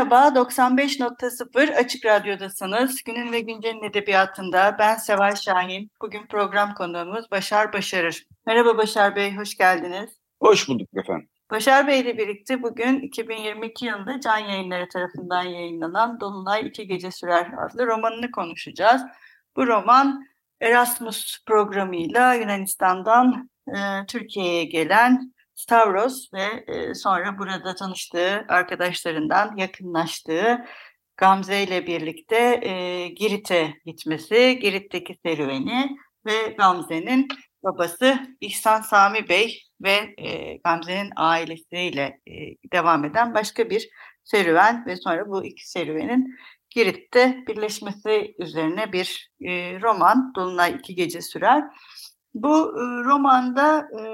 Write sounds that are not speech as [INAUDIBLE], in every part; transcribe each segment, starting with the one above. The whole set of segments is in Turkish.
Merhaba, 95.0 Açık Radyo'dasınız. Günün ve Güncel'in edebiyatında ben Seval Şahin. Bugün program konuğumuz Başar Başarır. Merhaba Başar Bey, hoş geldiniz. Hoş bulduk efendim. Başar Bey ile birlikte bugün 2022 yılında Can Yayınları tarafından yayınlanan Dolunay İki Gece Sürer adlı romanını konuşacağız. Bu roman Erasmus programıyla Yunanistan'dan e, Türkiye'ye gelen Stavros ve e, sonra burada tanıştığı arkadaşlarından yakınlaştığı Gamze ile birlikte e, Girit'e gitmesi, Girit'teki serüveni ve Gamze'nin babası İhsan Sami Bey ve e, Gamze'nin ailesiyle devam eden başka bir serüven ve sonra bu iki serüvenin Girit'te birleşmesi üzerine bir roman. Dolunay iki gece sürer. Bu e, romanda e,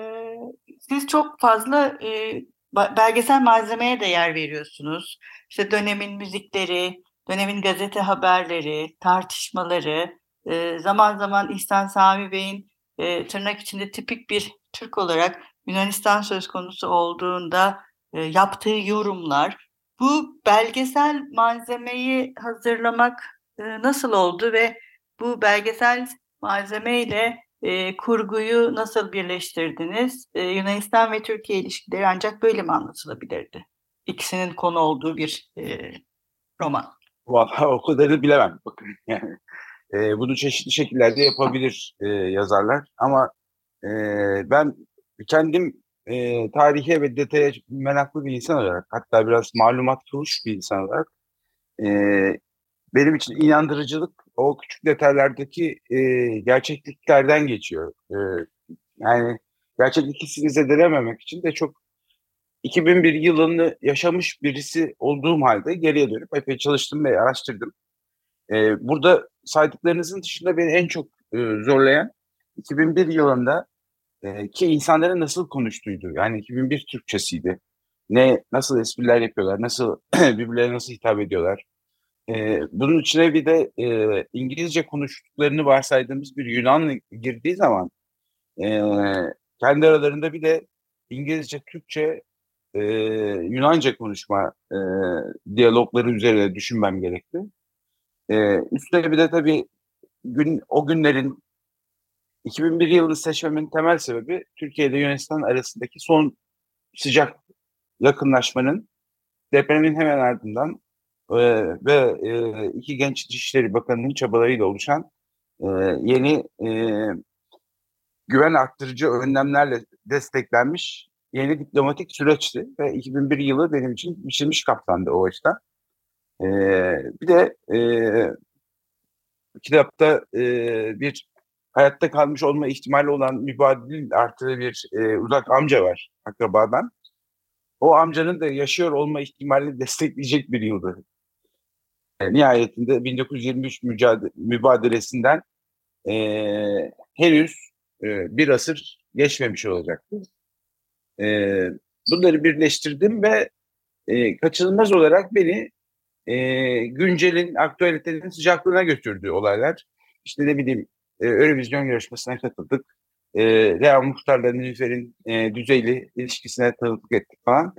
siz çok fazla e, belgesel malzemeye de yer veriyorsunuz. İşte dönemin müzikleri, dönemin gazete haberleri, tartışmaları, zaman zaman İhsan Sami Bey'in tırnak içinde tipik bir Türk olarak Yunanistan söz konusu olduğunda yaptığı yorumlar. Bu belgesel malzemeyi hazırlamak nasıl oldu ve bu belgesel malzemeyle e, kurguyu nasıl birleştirdiniz? E, Yunanistan ve Türkiye ilişkileri ancak böyle mi anlatılabilirdi? İkisinin konu olduğu bir e, roman. Vallahi o kadarını bilemem. Bakın [LAUGHS] yani e, bunu çeşitli şekillerde yapabilir e, yazarlar ama e, ben kendim e, tarihe ve detaya meraklı bir insan olarak hatta biraz malumat kuruş bir insan olarak e, benim için inandırıcılık o küçük detaylardaki e, gerçekliklerden geçiyor. E, yani gerçeklik hissini zedelememek için de çok 2001 yılını yaşamış birisi olduğum halde geriye dönüp epey çalıştım ve araştırdım. E, burada saydıklarınızın dışında beni en çok e, zorlayan 2001 yılında e, ki insanların nasıl konuştuğuydu. Yani 2001 Türkçesiydi. Ne nasıl espriler yapıyorlar, nasıl [CLEARS THROAT] birbirlerine nasıl hitap ediyorlar. E, bunun içine bir de e, İngilizce konuştuklarını varsaydığımız bir Yunan girdiği zaman e, kendi aralarında bir de İngilizce, Türkçe, e, Yunanca konuşma e, diyalogları üzerine düşünmem gerekti. E, üstüne bir de tabii gün, o günlerin 2001 yılını seçmemin temel sebebi Türkiye ile Yunanistan arasındaki son sıcak yakınlaşmanın depremin hemen ardından e, ve e, iki genç İçişleri Bakanı'nın çabalarıyla oluşan e, yeni e, güven arttırıcı önlemlerle desteklenmiş yeni diplomatik süreçti ve 2001 yılı benim için biçilmiş kaptandı o açıdan. E, bir de kitapta bir hayatta kalmış olma ihtimali olan mübadil artı bir uzak amca var akrabadan. O amcanın da yaşıyor olma ihtimalini destekleyecek bir yıldı. E, nihayetinde 1923 mücadele, mübadelesinden e, henüz e, bir asır geçmemiş olacaktı. E, bunları birleştirdim ve e, kaçınılmaz olarak beni e, güncelin, aktüelitenin sıcaklığına götürdü olaylar. İşte ne bileyim e, Eurovision yarışmasına katıldık. E, Real Muhtar'la Nilüfer'in e, düzeyli ilişkisine tanıklık ettik falan.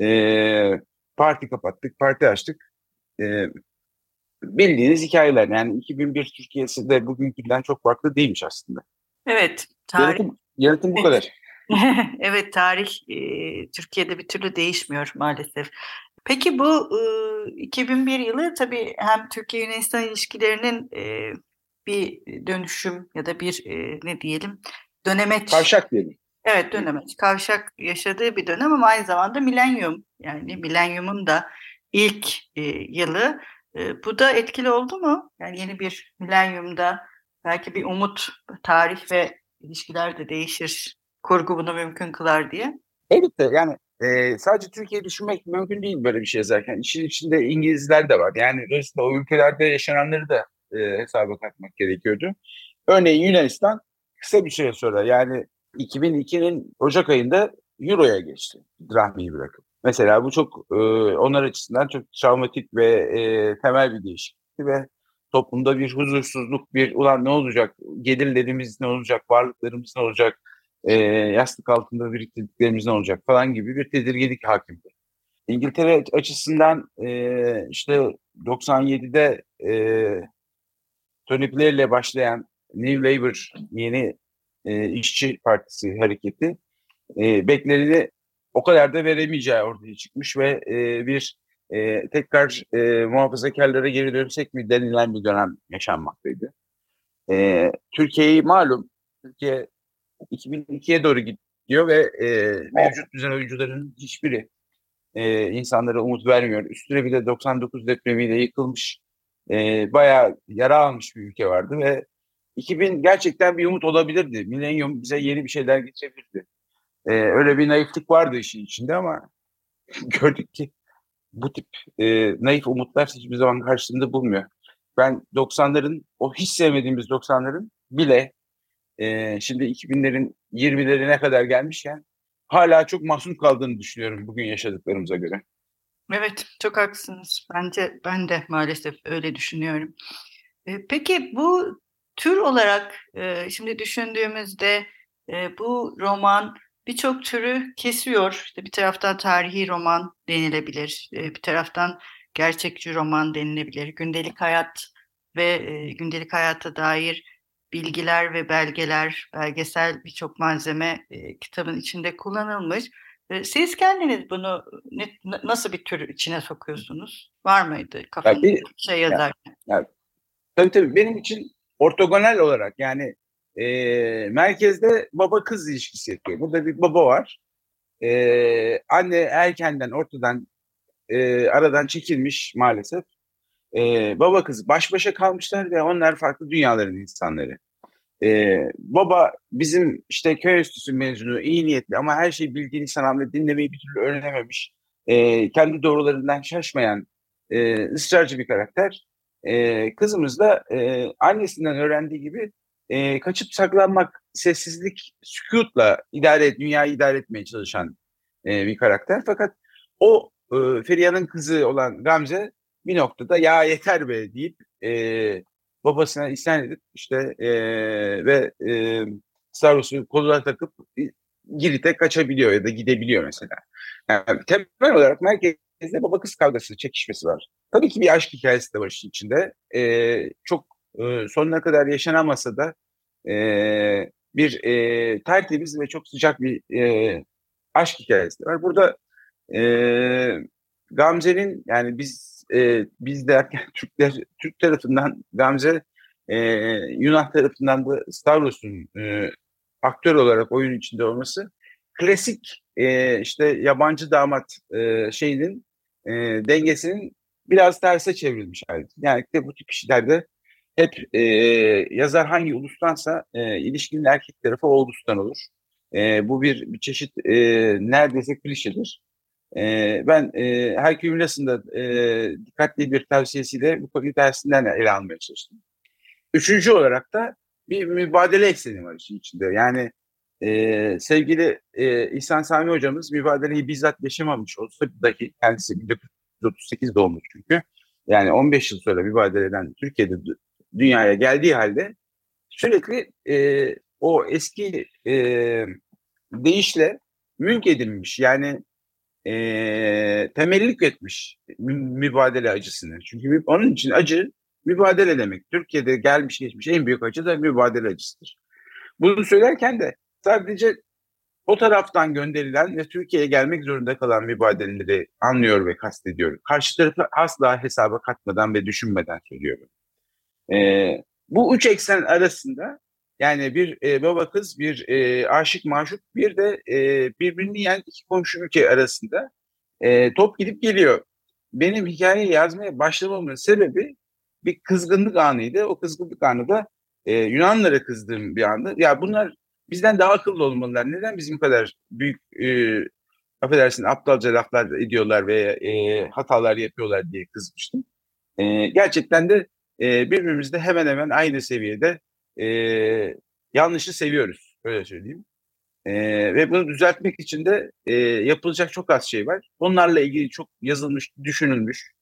E, parti kapattık, parti açtık. E, bildiğiniz hikayeler. Yani 2001 Türkiye'si de bugünkünden çok farklı değilmiş aslında. Evet. Tarih... Yaratım, yaratım bu kadar. [LAUGHS] evet tarih e, Türkiye'de bir türlü değişmiyor maalesef. Peki bu e, 2001 yılı tabii hem Türkiye-Yunanistan ilişkilerinin e, bir dönüşüm ya da bir e, ne diyelim dönemeç. Kavşak diyelim. Evet dönemeç. Kavşak yaşadığı bir dönem ama aynı zamanda milenyum yani milenyumun da ilk e, yılı. E, bu da etkili oldu mu? Yani yeni bir milenyumda belki bir umut, tarih ve ilişkiler de değişir. Kurgu bunu mümkün kılar diye. Elbette yani e, sadece Türkiye düşünmek mümkün değil böyle bir şey yazarken. İşin içinde İngilizler de var. Yani dolayısıyla o ülkelerde yaşananları da e, hesaba katmak gerekiyordu. Örneğin Yunanistan kısa bir süre sonra yani 2002'nin Ocak ayında Euro'ya geçti. Drahmi'yi bırakıp. Mesela bu çok e, onlar açısından çok travmatik ve e, temel bir değişiklikti ve toplumda bir huzursuzluk, bir ulan ne olacak, gelirlerimiz ne olacak, varlıklarımız ne olacak, e, yastık altında biriktirdiklerimiz ne olacak? falan gibi bir tedirginlik hakimdi. İngiltere açısından e, işte 97'de e, Tony Blair ile başlayan New Labour yeni e, işçi partisi hareketi e, beklerini o kadar da veremeyeceği ortaya çıkmış ve e, bir e, tekrar e, muhafazakarlara geri dönsek mi denilen bir dönem yaşanmaktaydı. E, Türkiye'yi malum, Türkiye 2002'ye doğru gidiyor ve e, mevcut düzen oyuncuların hiçbiri e, insanlara umut vermiyor. Üstüne bir de 99 depremiyle yıkılmış, e, bayağı yara almış bir ülke vardı ve 2000 gerçekten bir umut olabilirdi. Milenyum bize yeni bir şeyler getirebilirdi. E, öyle bir naiflik vardı işin içinde ama [LAUGHS] gördük ki bu tip e, naif umutlar hiçbir zaman karşılığında bulmuyor. Ben 90'ların, o hiç sevmediğimiz 90'ların bile e, şimdi 2000'lerin 20'lerine kadar gelmişken hala çok mahzun kaldığını düşünüyorum bugün yaşadıklarımıza göre. Evet, çok haklısınız. Bence ben de maalesef öyle düşünüyorum. E, peki bu tür olarak e, şimdi düşündüğümüzde e, bu roman birçok türü kesiyor. İşte bir taraftan tarihi roman denilebilir, bir taraftan gerçekçi roman denilebilir. Gündelik hayat ve gündelik hayata dair bilgiler ve belgeler, belgesel birçok malzeme kitabın içinde kullanılmış. Siz kendiniz bunu ne, nasıl bir tür içine sokuyorsunuz? Var mıydı kafanızda bir şey yazarken? Yani, tabii tabii benim için ortogonal olarak yani e, merkezde baba kız ilişkisi yapıyor. Burada bir baba var. E, anne erkenden ortadan e, aradan çekilmiş maalesef. E, baba kız baş başa kalmışlar ve onlar farklı dünyaların insanları. E, baba bizim işte köy üstüsü mezunu, iyi niyetli ama her şeyi bildiğini sanan dinlemeyi bir türlü öğrenememiş, e, kendi doğrularından şaşmayan e, ısrarcı bir karakter. E, kızımız da e, annesinden öğrendiği gibi e, kaçıp saklanmak, sessizlik, sükutla idare dünyayı idare etmeye çalışan e, bir karakter. Fakat o e, Feriha'nın kızı olan Gamze bir noktada ya yeter be deyip e, babasına isyan edip işte e, ve e, Staros'u koluna takıp Girit'e kaçabiliyor ya da gidebiliyor mesela. Yani temel olarak merkezde baba kız kavgası, çekişmesi var. Tabii ki bir aşk hikayesi de var işin içinde. E, çok e, sonuna kadar yaşanamasa da e, bir e, tertemiz ve çok sıcak bir e, aşk hikayesi var. Burada e, Gamze'nin yani biz e, biz derken [LAUGHS] Türkler Türk tarafından Gamze e, Yunan tarafından da Stavros'un e, aktör olarak oyun içinde olması klasik e, işte yabancı damat e, şeyinin e, dengesinin biraz terse çevrilmiş hali. Yani de bu tip kişilerde hep e, yazar hangi ulustansa e, ilişkinin erkek tarafı o ulustan olur. E, bu bir, bir çeşit e, neredeyse klişedir. E, ben e, Herkül Ünlas'ın e, dikkatli bir tavsiyesiyle bu konuyu dersinden ele almaya çalıştım. Üçüncü olarak da bir mübadele ekseni var işin içinde. Yani e, sevgili e, İhsan Sami hocamız mübadeleyi bizzat yaşamamış olsa dahi kendisi 1938 doğmuş çünkü. Yani 15 yıl sonra mübadeleden Türkiye'de dünyaya geldiği halde sürekli e, o eski e, deyişle mülk edilmiş. Yani e, temellik etmiş mübadele acısını. Çünkü onun için acı mübadele demek. Türkiye'de gelmiş geçmiş en büyük acı da mübadele acısıdır. Bunu söylerken de sadece o taraftan gönderilen ve Türkiye'ye gelmek zorunda kalan mübadeleleri anlıyor ve kastediyor. Karşı tarafı asla hesaba katmadan ve düşünmeden söylüyorum. E, bu üç eksen arasında yani bir e, baba kız, bir e, aşık maşuk, bir de e, birbirini yiyen iki komşu ülke arasında e, top gidip geliyor. Benim hikayeyi yazmaya başlamamın sebebi bir kızgınlık anıydı. O kızgınlık anı da e, Yunanlara kızdığım bir andı. Ya bunlar bizden daha akıllı olmalılar. Neden bizim kadar büyük e, affedersin aptalca laflar ediyorlar ve e, hatalar yapıyorlar diye kızmıştım. E, gerçekten de e, birbirimizde hemen hemen aynı seviyede e, yanlışı seviyoruz. Öyle söyleyeyim. E, ve bunu düzeltmek için de e, yapılacak çok az şey var. Onlarla ilgili çok yazılmış, düşünülmüş.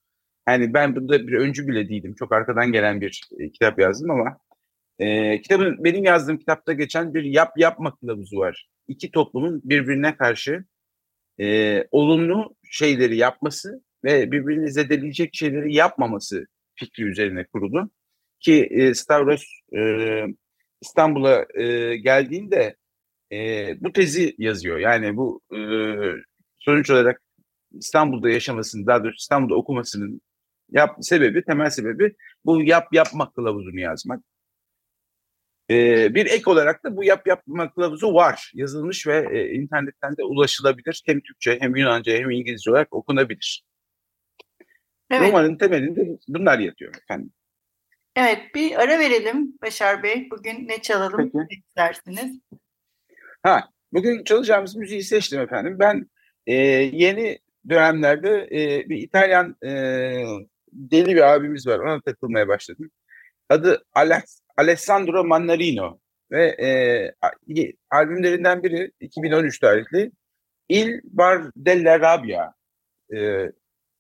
Yani ben burada bir öncü bile değilim. Çok arkadan gelen bir e, kitap yazdım ama e, kitabın benim yazdığım kitapta geçen bir yap yapma kılavuzu var. İki toplumun birbirine karşı e, olumlu şeyleri yapması ve birbirini zedeleyecek şeyleri yapmaması fikri üzerine kurulu. Ki e, Stavros e, İstanbul'a e, geldiğinde e, bu tezi yazıyor. Yani bu e, sonuç olarak İstanbul'da yaşamasının, daha doğrusu İstanbul'da okumasının yap, sebebi, temel sebebi bu yap yapma kılavuzunu yazmak. Ee, bir ek olarak da bu yap yapma kılavuzu var. Yazılmış ve e, internetten de ulaşılabilir. Hem Türkçe hem Yunanca hem İngilizce olarak okunabilir. Evet. Romanın temelinde bunlar yatıyor efendim. Evet bir ara verelim Başar Bey. Bugün ne çalalım Peki. istersiniz? Ha, bugün çalacağımız müziği seçtim efendim. Ben e, yeni dönemlerde e, bir İtalyan e, deli bir abimiz var. Ona takılmaya başladım. Adı Alex, Alessandro Mannarino ve e, albümlerinden biri 2013 tarihli Il Bar della Rabbia e,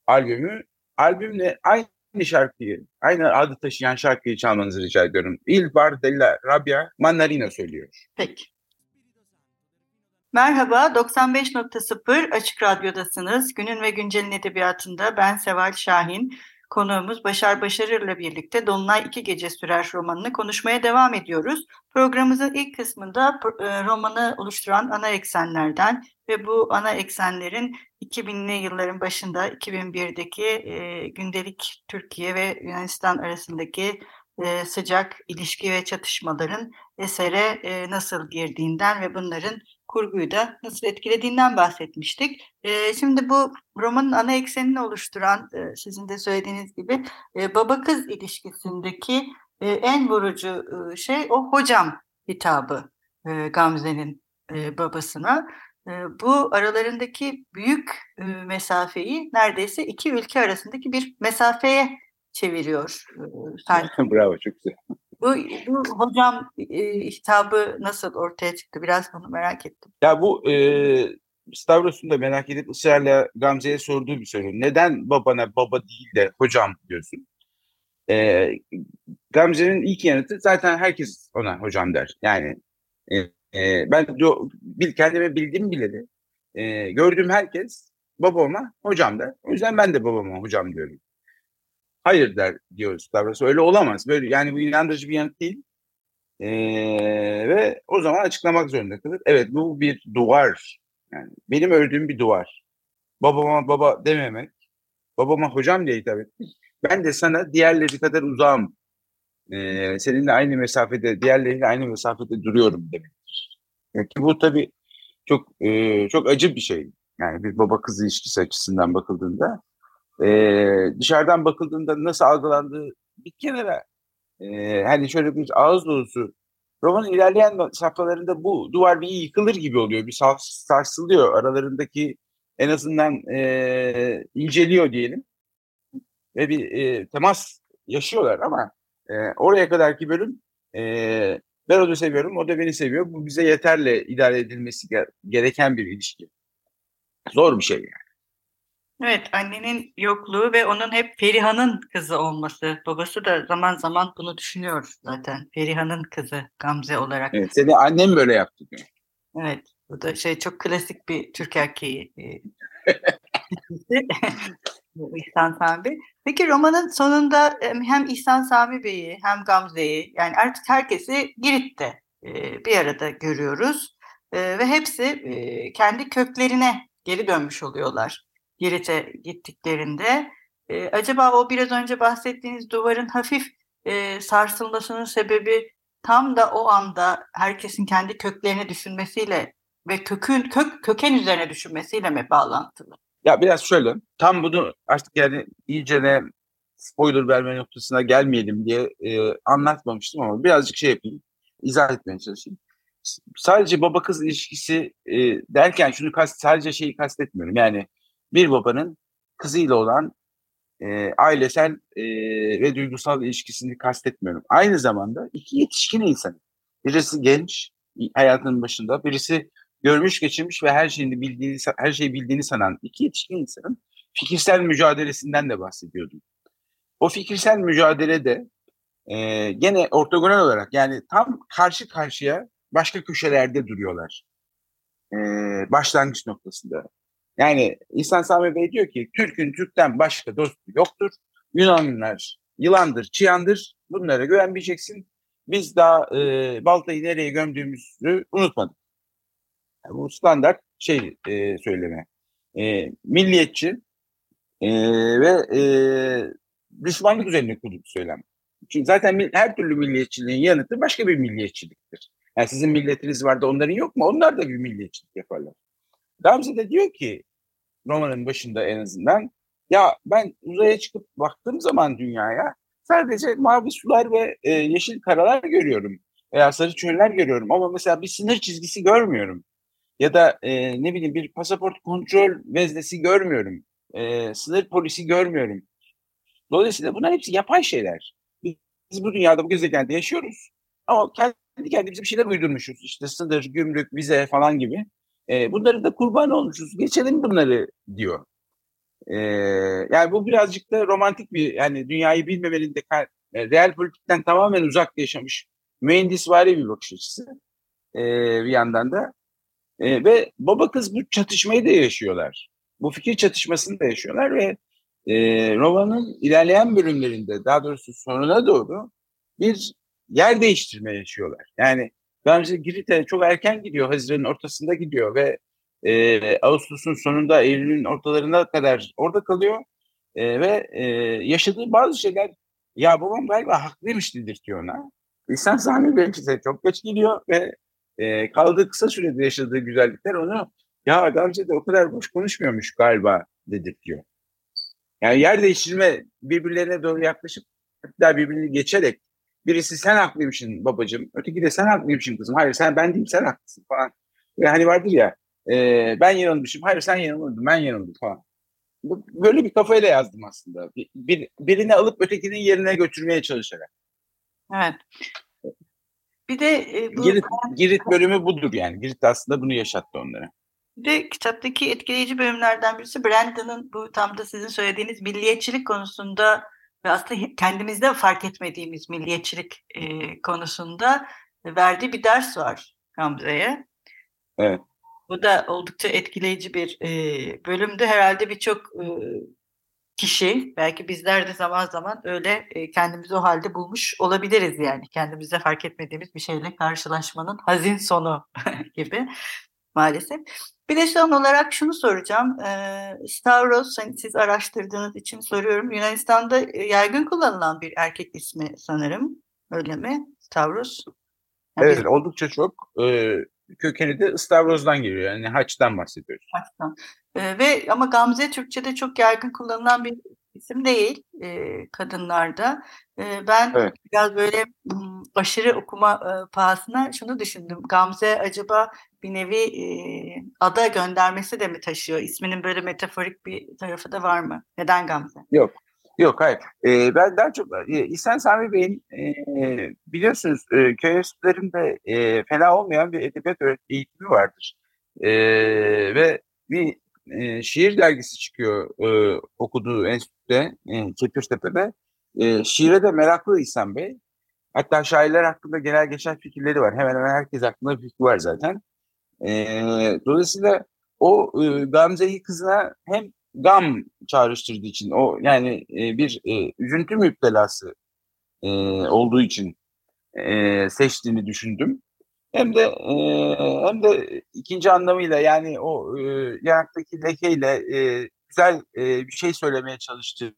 albümü. Albümle aynı şarkıyı, aynı adı taşıyan şarkıyı çalmanızı rica ediyorum. Il Bar della Rabbia Mannarino söylüyor. Peki. Merhaba, 95.0 Açık Radyo'dasınız. Günün ve Güncel'in edebiyatında ben Seval Şahin. Konuğumuz Başar Başarır'la birlikte Dolunay iki Gece Sürer romanını konuşmaya devam ediyoruz. Programımızın ilk kısmında e, romanı oluşturan ana eksenlerden ve bu ana eksenlerin 2000'li yılların başında 2001'deki e, gündelik Türkiye ve Yunanistan arasındaki e, sıcak ilişki ve çatışmaların esere nasıl girdiğinden ve bunların kurguyu da nasıl etkilediğinden bahsetmiştik. E, şimdi bu romanın ana eksenini oluşturan e, sizin de söylediğiniz gibi e, baba kız ilişkisindeki e, en vurucu e, şey o hocam hitabı e, Gamze'nin e, babasına. E, bu aralarındaki büyük e, mesafeyi neredeyse iki ülke arasındaki bir mesafeye çeviriyor. E, [LAUGHS] Bravo çok güzel. Bu, bu hocam e, hitabı nasıl ortaya çıktı? Biraz bunu merak ettim. Ya bu e, Stavros'un da merak edip ısrarla Gamze'ye sorduğu bir soru. Neden babana baba değil de hocam diyorsun? E, Gamze'nin ilk yanıtı zaten herkes ona hocam der. Yani e, e, ben bil, kendime bildiğim bile de e, gördüğüm herkes babama hocam der. O yüzden ben de babama hocam diyorum hayır der diyoruz Stavros. Öyle olamaz. Böyle yani bu inandırıcı bir yanıt değil. Ee, ve o zaman açıklamak zorunda kalır. Evet bu bir duvar. Yani benim ördüğüm bir duvar. Babama baba dememek, babama hocam diye hitap etmek. Ben de sana diğerleri kadar uzağım. Ee, seninle aynı mesafede, diğerleriyle aynı mesafede duruyorum demektir. Yani bu tabii çok e, çok acı bir şey. Yani bir baba kız ilişkisi açısından bakıldığında e, dışarıdan bakıldığında nasıl algılandığı bir kenara e, hani şöyle bir ağız dolusu romanın ilerleyen safhalarında bu duvar bir yıkılır gibi oluyor. Bir sarsılıyor. Aralarındaki en azından e, inceliyor diyelim. Ve bir e, temas yaşıyorlar ama e, oraya kadarki bölüm e, ben onu seviyorum, o da beni seviyor. Bu bize yeterle idare edilmesi gereken bir ilişki. Zor bir şey yani. Evet, annenin yokluğu ve onun hep Feriha'nın kızı olması. Babası da zaman zaman bunu düşünüyor zaten. Feriha'nın kızı Gamze olarak. Evet, seni annem böyle yaptı diyor. Evet, bu da şey çok klasik bir Türk erkeği. E, [LAUGHS] İhsan Sami. Peki romanın sonunda hem İhsan Sami Bey'i hem Gamze'yi yani artık herkesi Girit'te e, bir arada görüyoruz. E, ve hepsi kendi köklerine geri dönmüş oluyorlar. Girit'e gittiklerinde. E, acaba o biraz önce bahsettiğiniz duvarın hafif e, sarsılmasının sebebi tam da o anda herkesin kendi köklerini düşünmesiyle ve kökün kök köken üzerine düşünmesiyle mi bağlantılı? Ya biraz şöyle, tam bunu artık yani iyice ne spoiler verme noktasına gelmeyelim diye e, anlatmamıştım ama birazcık şey yapayım, izah etmeye çalışayım. sadece baba kız ilişkisi e, derken şunu kast, sadece şeyi kastetmiyorum. Yani bir babanın kızıyla olan e, ailesel e, ve duygusal ilişkisini kastetmiyorum. Aynı zamanda iki yetişkin insan. Birisi genç, hayatının başında, birisi görmüş geçirmiş ve her şeyini bildiğini her şeyi bildiğini sanan iki yetişkin insanın fikirsel mücadelesinden de bahsediyordum. O fikirsel mücadelede e, gene ortogonal olarak yani tam karşı karşıya başka köşelerde duruyorlar. E, başlangıç noktasında. Yani İhsan Sami Bey diyor ki Türk'ün Türk'ten başka dostu yoktur. Yunanlılar yılandır, çıyandır. Bunlara güvenmeyeceksin. Biz daha e, baltayı nereye gömdüğümüzü unutmadık. Yani bu standart şey e, söyleme. E, milliyetçi e, ve e, düşmanlık üzerine kurulu söylem. Çünkü zaten her türlü milliyetçiliğin yanıtı başka bir milliyetçiliktir. Yani sizin milletiniz var da onların yok mu? Onlar da bir milliyetçilik yaparlar. Gamze de diyor ki romanın başında en azından. Ya ben uzaya çıkıp baktığım zaman dünyaya sadece mavi sular ve e, yeşil karalar görüyorum veya sarı çöller görüyorum. Ama mesela bir sınır çizgisi görmüyorum. Ya da e, ne bileyim bir pasaport kontrol veznesi görmüyorum. E, sınır polisi görmüyorum. Dolayısıyla bunlar hepsi yapay şeyler. Biz bu dünyada bu gezegende yaşıyoruz. Ama kendi kendimize bir şeyler uydurmuşuz. İşte sınır gümrük vize falan gibi e, bunları da kurban olmuşuz. Geçelim bunları diyor. E, yani bu birazcık da romantik bir yani dünyayı bilmemenin de e, real politikten tamamen uzak yaşamış mühendisvari bir bakış açısı e, bir yandan da. E, ve baba kız bu çatışmayı da yaşıyorlar. Bu fikir çatışmasını da yaşıyorlar ve e, romanın ilerleyen bölümlerinde daha doğrusu sonuna doğru bir yer değiştirme yaşıyorlar. Yani Bence Girit'e çok erken gidiyor. Haziran'ın ortasında gidiyor ve e, Ağustos'un sonunda Eylül'ün ortalarına kadar orada kalıyor. E, ve e, yaşadığı bazı şeyler ya babam galiba haklıymış dedirtiyor ona. İhsan Sami belki de çok geç gidiyor ve e, kaldığı kısa sürede yaşadığı güzellikler onu ya Gamze de o kadar boş konuşmuyormuş galiba dedirtiyor. Yani yer değiştirme birbirlerine doğru yaklaşıp hatta birbirini geçerek Birisi sen haklıymışsın babacığım. Öteki de sen haklıymışsın kızım. Hayır sen ben değilim sen haklısın falan. Ve hani vardır ya e, ben yanılmışım. Hayır sen yanılmadın ben yanıldım falan. Böyle bir kafayla yazdım aslında. Bir, bir, birini alıp ötekinin yerine götürmeye çalışarak. Evet. Bir de e, bu... Girit, Girit bölümü budur yani. Girit aslında bunu yaşattı onlara. Bir de kitaptaki etkileyici bölümlerden birisi Brandon'ın bu tam da sizin söylediğiniz milliyetçilik konusunda ve aslında kendimizde fark etmediğimiz milliyetçilik e, konusunda verdiği bir ders var Gamze'ye. Evet. Bu da oldukça etkileyici bir e, bölümdü. Herhalde birçok e, kişi, belki bizler de zaman zaman öyle e, kendimizi o halde bulmuş olabiliriz yani. Kendimizde fark etmediğimiz bir şeyle karşılaşmanın hazin sonu [LAUGHS] gibi maalesef. Bir de son olarak şunu soracağım. Ee, Stavros, hani siz araştırdığınız için soruyorum. Yunanistan'da yaygın kullanılan bir erkek ismi sanırım. Öyle mi? Stavros. Yani evet, biz... oldukça çok. Ee, kökeni de Stavros'dan geliyor. Yani Haç'tan bahsediyoruz. Haç'tan. Ee, ve ama Gamze Türkçe'de çok yaygın kullanılan bir isim değil e, kadınlarda. E, ben evet. biraz böyle aşırı okuma e, pahasına şunu düşündüm. Gamze acaba bir nevi e, ada göndermesi de mi taşıyor? İsminin böyle metaforik bir tarafı da var mı? Neden Gamze? Yok. Yok hayır. Ee, ben daha çok e, İhsan Sami Bey'in e, biliyorsunuz e, köy enstitülerinde e, fena olmayan bir edebiyat eğitimi vardır. E, ve bir e, şiir dergisi çıkıyor e, okuduğu enstitüde e, Kepirtepe'de. E, şiire de meraklı İhsan Bey. Hatta şairler hakkında genel geçen fikirleri var. Hemen hemen herkes hakkında bir fikri var zaten. E, dolayısıyla o e, Gamze'yi kızına hem gam çağrıştırdığı için o yani e, bir e, üzüntü müptelası e, olduğu için e, seçtiğini düşündüm. Hem de e, hem de ikinci anlamıyla yani o e, yanaktaki lekeyle e, güzel e, bir şey söylemeye çalıştı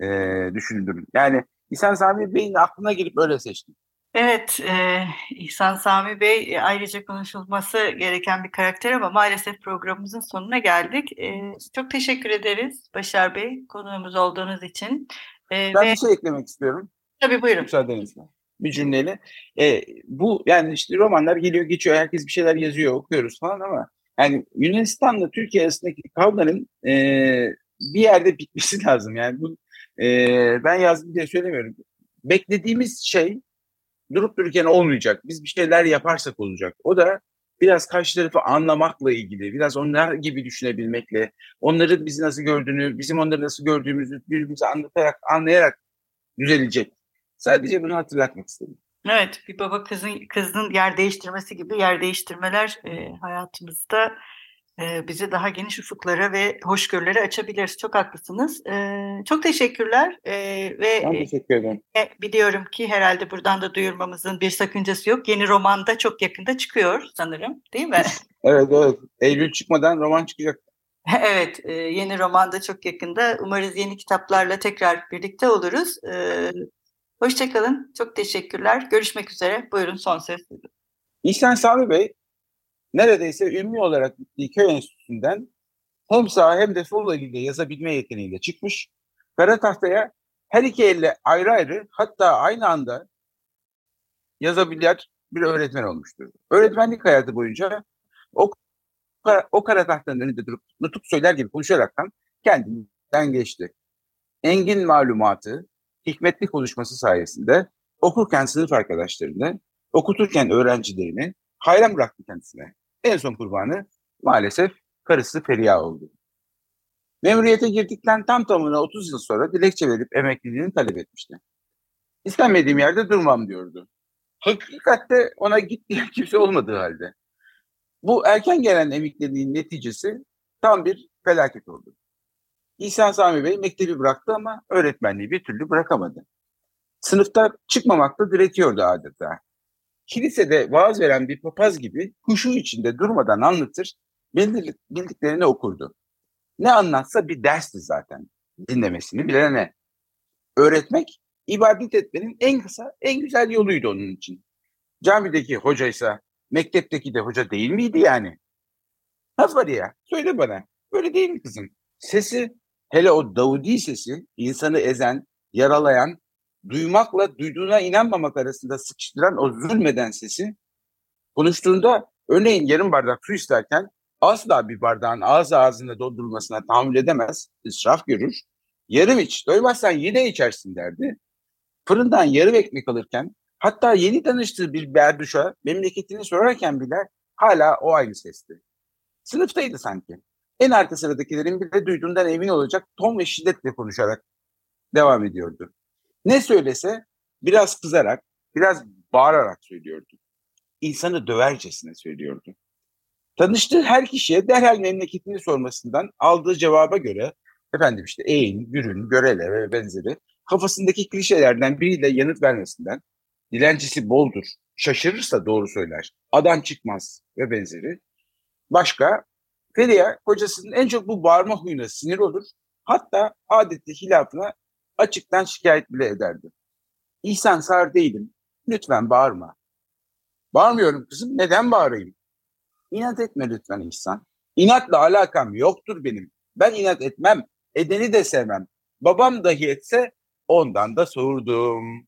e, düşündüm. Yani İhsan Sami Bey'in aklına girip öyle seçtim. Evet, e, İhsan Sami Bey e, ayrıca konuşulması gereken bir karakter ama maalesef programımızın sonuna geldik. E, çok teşekkür ederiz Başar Bey konuğumuz olduğunuz için. E, ben ve... bir şey eklemek istiyorum. Tabii buyurun. Müsaadenizle. bir cümleyle. E, bu yani işte romanlar geliyor geçiyor herkes bir şeyler yazıyor okuyoruz falan ama yani Yunanistan'la Türkiye arasındaki kavganın e, bir yerde bitmesi [LAUGHS] lazım. Yani bu e, ben yazdım diye söylemiyorum. Beklediğimiz şey durup dururken olmayacak. Biz bir şeyler yaparsak olacak. O da biraz karşı tarafı anlamakla ilgili, biraz onlar gibi düşünebilmekle, onları bizi nasıl gördüğünü, bizim onları nasıl gördüğümüzü birbirimize anlatarak, anlayarak düzelecek. Sadece bunu hatırlatmak istedim. Evet, bir baba kızın kızın yer değiştirmesi gibi yer değiştirmeler e, hayatımızda bizi daha geniş ufuklara ve hoşgörülere açabilir. Çok haklısınız. Çok teşekkürler ve ben teşekkür ederim. E, biliyorum ki herhalde buradan da duyurmamızın bir sakıncası yok. Yeni romanda çok yakında çıkıyor sanırım, değil mi? [LAUGHS] evet, evet. Eylül çıkmadan roman çıkacak. [LAUGHS] evet, e, yeni romanda çok yakında. Umarız yeni kitaplarla tekrar birlikte oluruz. Hoşçakalın. Çok teşekkürler. Görüşmek üzere. Buyurun son söz. İhsan Sami Bey neredeyse ünlü olarak gittiği köy enstitüsünden hem sağ hem de sol eliyle yazabilme yeteneğiyle çıkmış. Kara tahtaya her iki elle ayrı ayrı hatta aynı anda yazabilen bir öğretmen olmuştur. Öğretmenlik hayatı boyunca o, o kara tahtanın önünde durup nutuk söyler gibi konuşaraktan kendinden geçti. Engin malumatı, hikmetli konuşması sayesinde okurken sınıf arkadaşlarını, okuturken öğrencilerini hayran bıraktı kendisine. En son kurbanı maalesef karısı Feriha oldu. Memuriyete girdikten tam tamına 30 yıl sonra dilekçe verip emekliliğini talep etmişti. İstenmediğim yerde durmam diyordu. Hakikatte ona git diyen [LAUGHS] kimse olmadığı halde. Bu erken gelen emekliliğin neticesi tam bir felaket oldu. İhsan Sami Bey mektebi bıraktı ama öğretmenliği bir türlü bırakamadı. Sınıfta çıkmamakta diretiyordu adeta. Kilisede vaaz veren bir papaz gibi kuşu içinde durmadan anlatır, bildiklerini okurdu. Ne anlatsa bir dersti zaten. Dinlemesini bilene. Öğretmek, ibadet etmenin en kısa, en güzel yoluydu onun için. Camideki hocaysa mektepteki de hoca değil miydi yani? Nasıl var ya? Söyle bana. Böyle değil mi kızım? Sesi hele o Davudi sesi insanı ezen, yaralayan, duymakla duyduğuna inanmamak arasında sıkıştıran o zulmeden sesi konuştuğunda örneğin yarım bardak su isterken asla bir bardağın ağzı ağzında doldurulmasına tahammül edemez, israf görür. Yarım iç, doymazsan yine içersin derdi. Fırından yarım ekmek alırken hatta yeni tanıştığı bir berduşa memleketini sorarken bile hala o aynı sesti. Sınıftaydı sanki en arka sıradakilerin bile duyduğundan emin olacak ton ve şiddetle konuşarak devam ediyordu. Ne söylese biraz kızarak, biraz bağırarak söylüyordu. İnsanı dövercesine söylüyordu. Tanıştığı her kişiye derhal memleketini sormasından aldığı cevaba göre efendim işte eğin, gürün, görele ve benzeri kafasındaki klişelerden biriyle yanıt vermesinden dilencisi boldur, şaşırırsa doğru söyler, adam çıkmaz ve benzeri. Başka Feriha kocasının en çok bu bağırma huyuna sinir olur. Hatta adette hilafına açıktan şikayet bile ederdi. İhsan sağır değilim. Lütfen bağırma. Bağırmıyorum kızım. Neden bağırayım? İnat etme lütfen İhsan. İnatla alakam yoktur benim. Ben inat etmem. Edeni de sevmem. Babam dahi etse ondan da soğurdum.